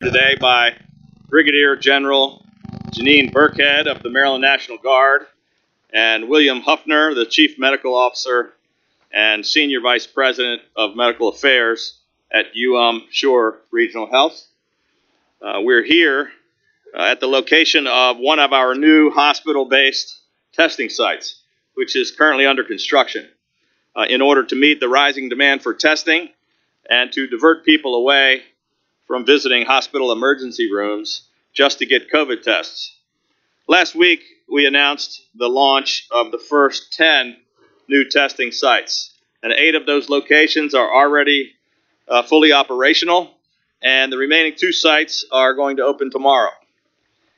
today by Brigadier General Janeen Birckhead of the Maryland National Guard and William Huffner, the Chief Medical Officer and Senior Vice President of Medical Affairs at UM Shore Regional Health. Uh, we're here uh, at the location of one of our new hospital based testing sites, which is currently under construction, uh, in order to meet the rising demand for testing and to divert people away from visiting hospital emergency rooms just to get COVID tests. Last week, we announced the launch of the first 10 new testing sites, and eight of those locations are already uh, fully operational, and the remaining two sites are going to open tomorrow.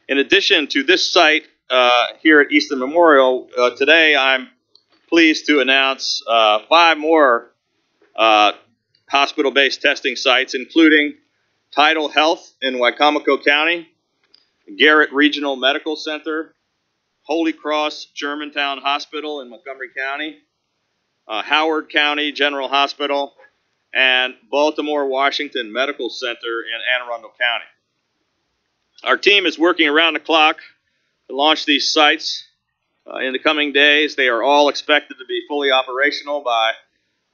In addition to this site uh, here at Easton Memorial, uh, today I'm pleased to announce uh, five more uh, hospital based testing sites, including Tidal Health in Wicomico County, Garrett Regional Medical Center, Holy Cross Germantown Hospital in Montgomery County, uh, Howard County General Hospital, and Baltimore Washington Medical Center in Anne Arundel County. Our team is working around the clock to launch these sites uh, in the coming days. They are all expected to be fully operational by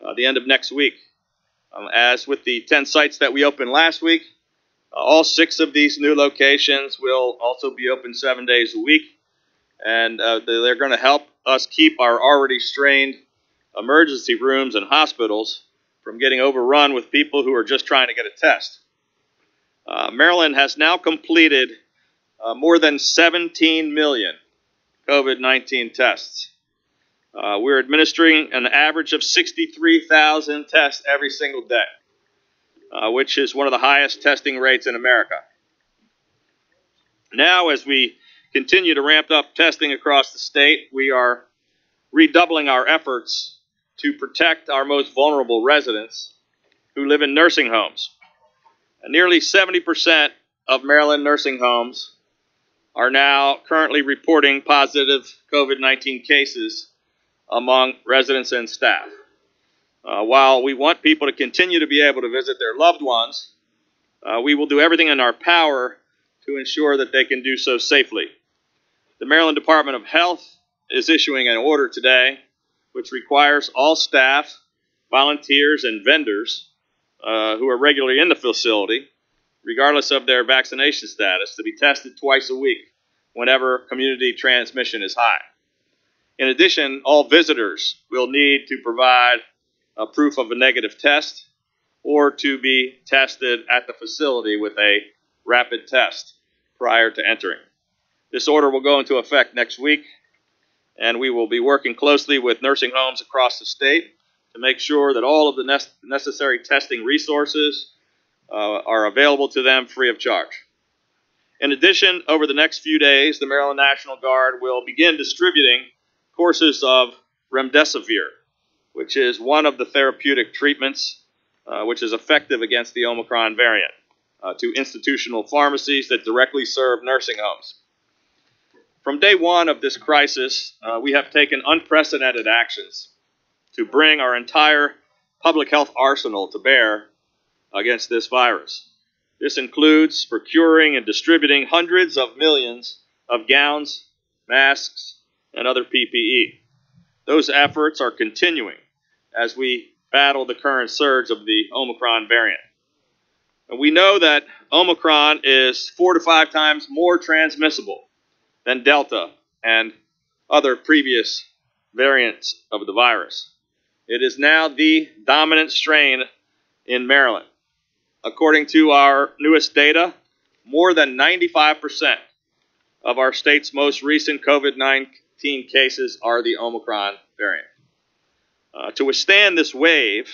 uh, the end of next week. Um, as with the 10 sites that we opened last week, all six of these new locations will also be open seven days a week, and uh, they're going to help us keep our already strained emergency rooms and hospitals from getting overrun with people who are just trying to get a test. Uh, Maryland has now completed uh, more than 17 million COVID 19 tests. Uh, we're administering an average of 63,000 tests every single day, uh, which is one of the highest testing rates in America. Now, as we continue to ramp up testing across the state, we are redoubling our efforts to protect our most vulnerable residents who live in nursing homes. And nearly 70% of Maryland nursing homes are now currently reporting positive COVID 19 cases among residents and staff. Uh, while we want people to continue to be able to visit their loved ones, uh, we will do everything in our power to ensure that they can do so safely. The Maryland Department of Health is issuing an order today which requires all staff, volunteers, and vendors uh, who are regularly in the facility, regardless of their vaccination status, to be tested twice a week whenever community transmission is high. In addition, all visitors will need to provide a proof of a negative test or to be tested at the facility with a rapid test prior to entering. This order will go into effect next week, and we will be working closely with nursing homes across the state to make sure that all of the necessary testing resources uh, are available to them free of charge. In addition, over the next few days, the Maryland National Guard will begin distributing courses of remdesivir, which is one of the therapeutic treatments uh, which is effective against the Omicron variant, uh, to institutional pharmacies that directly serve nursing homes. From day one of this crisis, uh, we have taken unprecedented actions to bring our entire public health arsenal to bear against this virus. This includes procuring and distributing hundreds of millions of gowns, masks, and other PPE. Those efforts are continuing as we battle the current surge of the Omicron variant. And we know that Omicron is four to five times more transmissible than Delta and other previous variants of the virus. It is now the dominant strain in Maryland. According to our newest data, more than 95% of our state's most recent COVID 19 cases are the Omicron variant. Uh, to withstand this wave,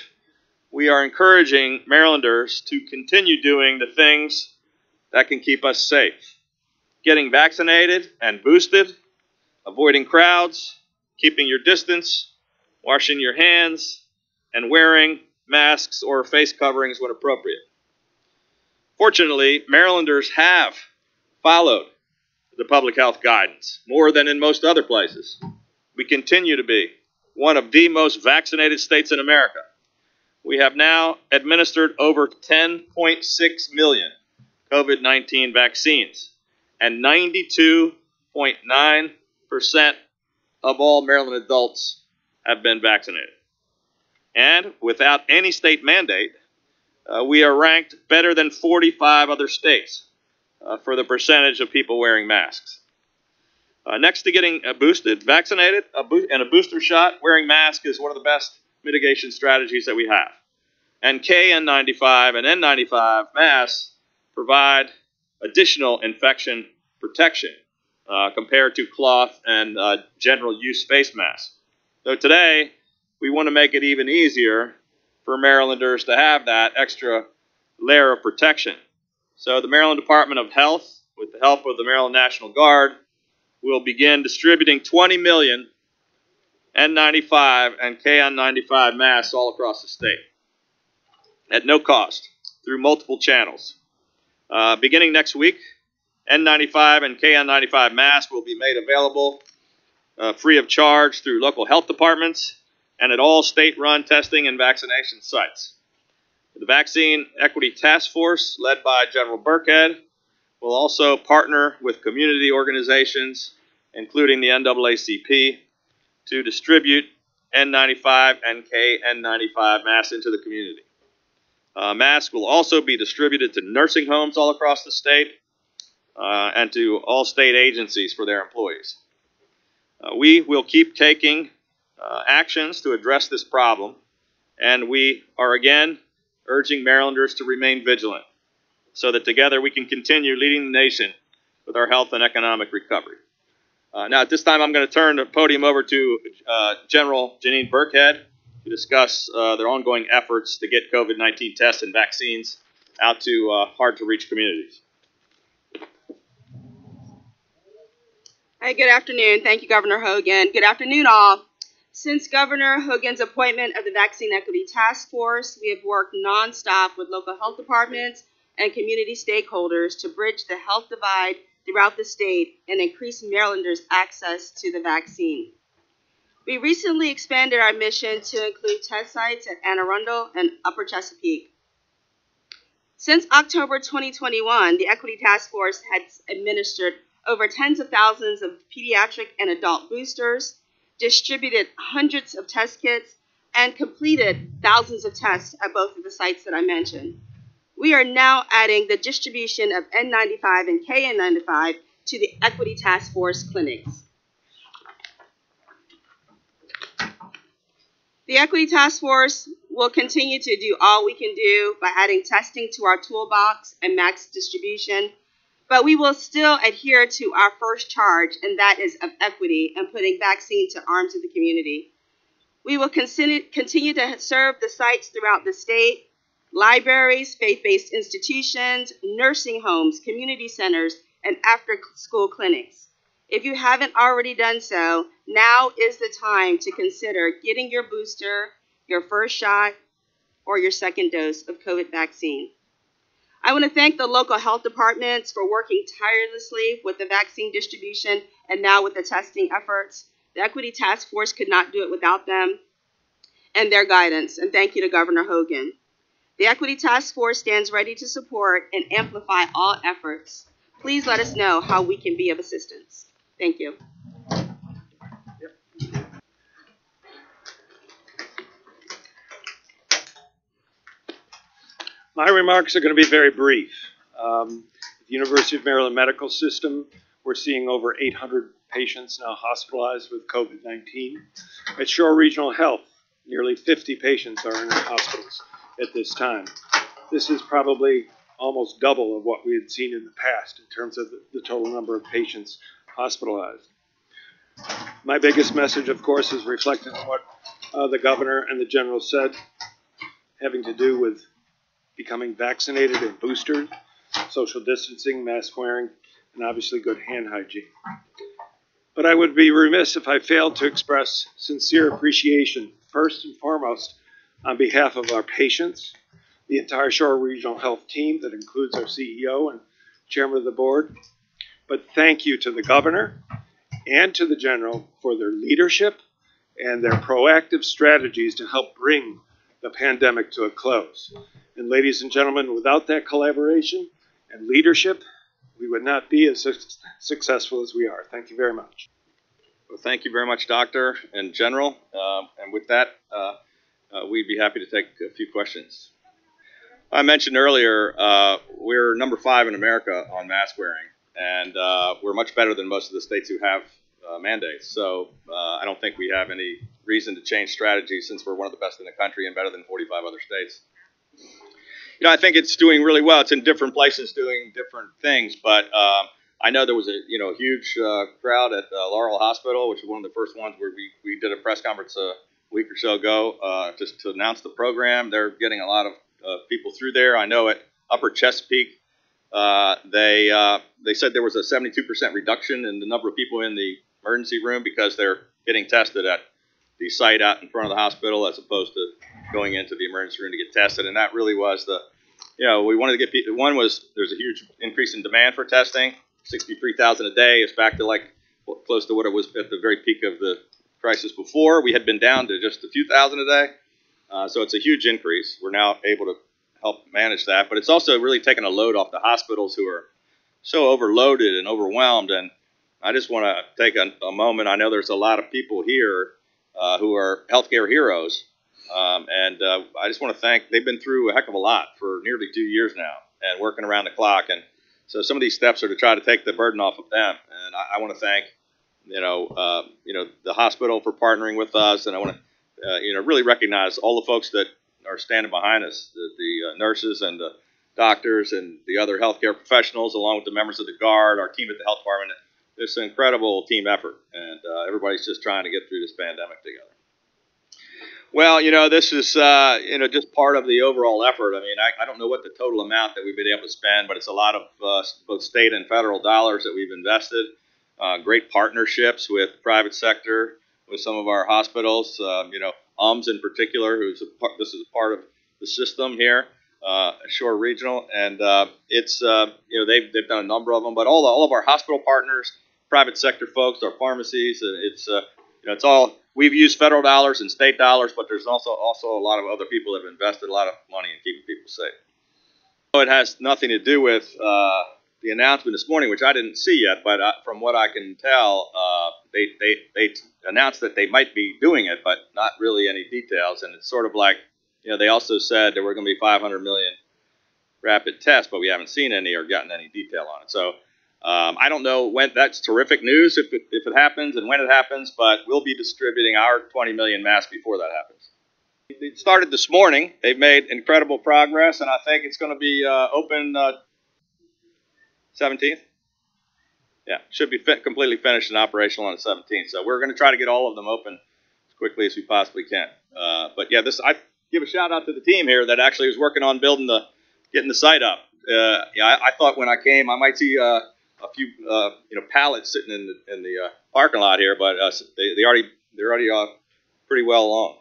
we are encouraging Marylanders to continue doing the things that can keep us safe getting vaccinated and boosted, avoiding crowds, keeping your distance, washing your hands, and wearing masks or face coverings when appropriate. Fortunately, Marylanders have followed the public health guidance more than in most other places. We continue to be one of the most vaccinated states in America. We have now administered over 10.6 million COVID 19 vaccines, and 92.9% of all Maryland adults have been vaccinated. And without any state mandate, uh, we are ranked better than 45 other states uh, for the percentage of people wearing masks. Uh, next to getting uh, boosted, vaccinated, a bo- and a booster shot, wearing mask is one of the best mitigation strategies that we have. And KN95 and N95 masks provide additional infection protection uh, compared to cloth and uh, general use face masks. So today, we want to make it even easier for Marylanders to have that extra layer of protection. So the Maryland Department of Health, with the help of the Maryland National Guard, will begin distributing 20 million N95 and KN95 masks all across the state at no cost through multiple channels. Uh, beginning next week, N95 and KN95 masks will be made available uh, free of charge through local health departments and at all state run testing and vaccination sites. The Vaccine Equity Task Force, led by General Birckhead, will also partner with community organizations, including the NAACP, to distribute N95 and KN95 masks into the community. Uh, masks will also be distributed to nursing homes all across the state uh, and to all state agencies for their employees. Uh, we will keep taking uh, actions to address this problem, and we are again urging Marylanders to remain vigilant so that together we can continue leading the nation with our health and economic recovery. Uh, now, at this time, I'm going to turn the podium over to uh, General Janeen Birckhead to discuss uh, their ongoing efforts to get COVID 19 tests and vaccines out to uh, hard to reach communities. Hi, good afternoon. Thank you, Governor Hogan. Good afternoon, all. Since Governor Hogan's appointment of the Vaccine Equity Task Force, we have worked nonstop with local health departments and community stakeholders to bridge the health divide throughout the state and increase Marylanders' access to the vaccine. We recently expanded our mission to include test sites at Anne Arundel and Upper Chesapeake. Since October 2021, the Equity Task Force has administered over tens of thousands of pediatric and adult boosters distributed hundreds of test kits, and completed thousands of tests at both of the sites that I mentioned. We are now adding the distribution of N95 and KN95 to the Equity Task Force clinics. The Equity Task Force will continue to do all we can do by adding testing to our toolbox and max distribution but we will still adhere to our first charge, and that is of equity and putting vaccine to arms of the community. We will continue, to serve the sites throughout the state libraries, faith based institutions, nursing homes, community centers, and after school clinics. If you haven't already done so, now is the time to consider getting your booster, your first shot, or your second dose of COVID vaccine. I want to thank the local health departments for working tirelessly with the vaccine distribution and now with the testing efforts. The Equity Task Force could not do it without them and their guidance. And thank you to Governor Hogan. The Equity Task Force stands ready to support and amplify all efforts. Please let us know how we can be of assistance. Thank you. My remarks are going to be very brief. Um, at the University of Maryland Medical System, we're seeing over 800 patients now hospitalized with COVID 19. At Shore Regional Health, nearly 50 patients are in our hospitals at this time. This is probably almost double of what we had seen in the past in terms of the, total number of patients hospitalized. My biggest message, of course, is reflected in what uh, the governor and the general said, having to do with becoming vaccinated and boosted, social distancing, mask wearing, and obviously good hand hygiene. But I would be remiss if I failed to express sincere appreciation, first and foremost, on behalf of our patients, the entire Shore Regional Health team that includes our CEO and chairman of the board. But thank you to the governor and to the general for their leadership and their proactive strategies to help bring the pandemic to a close. And ladies and gentlemen, without that collaboration and leadership, we would not be as su- successful as we are. Thank you very much. Well, thank you very much, Doctor and General. Um, and with that, uh, uh, we'd be happy to take a few questions. I mentioned earlier uh, we're number five in America on mask wearing, and uh, we're much better than most of the states who have uh, mandates. So uh, I don't think we have any reason to change strategy since we're one of the best in the country and better than 45 other states. You know, I think it's doing really well. It's in different places doing different things, but um, I know there was a you know huge uh, crowd at Laurel Hospital, which was one of the first ones where we, we did a press conference week or so ago uh, just to announce the program. They're getting a lot of uh, people through there. I know at Upper Chesapeake, uh, they uh, they said there was a 72% reduction in the number of people in the emergency room because they're getting tested at the site out in front of the hospital as opposed to going into the emergency room to get tested. And that really was the, you know, we wanted to get people. One was there's a huge increase in demand for testing. 63,000 a day is back to like close to what it was at the very peak of the crisis before. We had been down to just a few thousand a day. Uh, so it's a huge increase. We're now able to help manage that, but it's also really taken a load off the hospitals who are so overloaded and overwhelmed. And I just want to take a, a moment. I know there's a lot of people here uh, who are healthcare heroes, um, and uh, I just want to thank. They've been through a heck of a lot for nearly two years now, and working around the clock. And so some of these steps are to try to take the burden off of them. And I, I want to thank, you know, uh, you know, the hospital for partnering with us, and I want to, uh, you know, really recognize all the folks that are standing behind us, the, the uh, nurses and the doctors and the other healthcare professionals, along with the members of the guard, our team at the health department. It's an incredible team effort, and uh, everybody's just trying to get through this pandemic together. Well, you know, this is uh, you know just part of the overall effort. I mean, I, I don't know what the total amount that we've been able to spend, but it's a lot of uh, both state and federal dollars that we've invested. Uh, great partnerships with private sector, with some of our hospitals. Um, you know, UMS in particular, who's a part, this is a part of the system here, uh, Shore Regional, and uh, it's uh, you know they've they've done a number of them, but all the, all of our hospital partners, private sector folks, our pharmacies, it's uh, you know it's all we've used federal dollars and state dollars, but there's also also a lot of other people that have invested a lot of money in keeping people safe. So it has nothing to do with the announcement this morning, which I didn't see yet, but uh, from what I can tell, uh, they, they they announced that they might be doing it, but not really any details. And it's sort of like, you know, they also said there were going to be 500 million rapid tests, but we haven't seen any or gotten any detail on it. So um, I don't know when. That's terrific news if it, if it happens and when it happens, but we'll be distributing our 20 million masks before that happens. It started this morning. They've made incredible progress, and I think it's going to be uh, open uh, 17th. Yeah, should be fit, completely finished and operational on the 17th. So we're going to try to get all of them open as quickly as we possibly can. Uh, but yeah, this I give a shout out to the team here that actually was working on building the getting the site up. Uh, yeah, I, I, thought when I came I might see uh, a few uh, you know pallets sitting in the in the uh, parking lot here, but uh, they they already they're already pretty well along.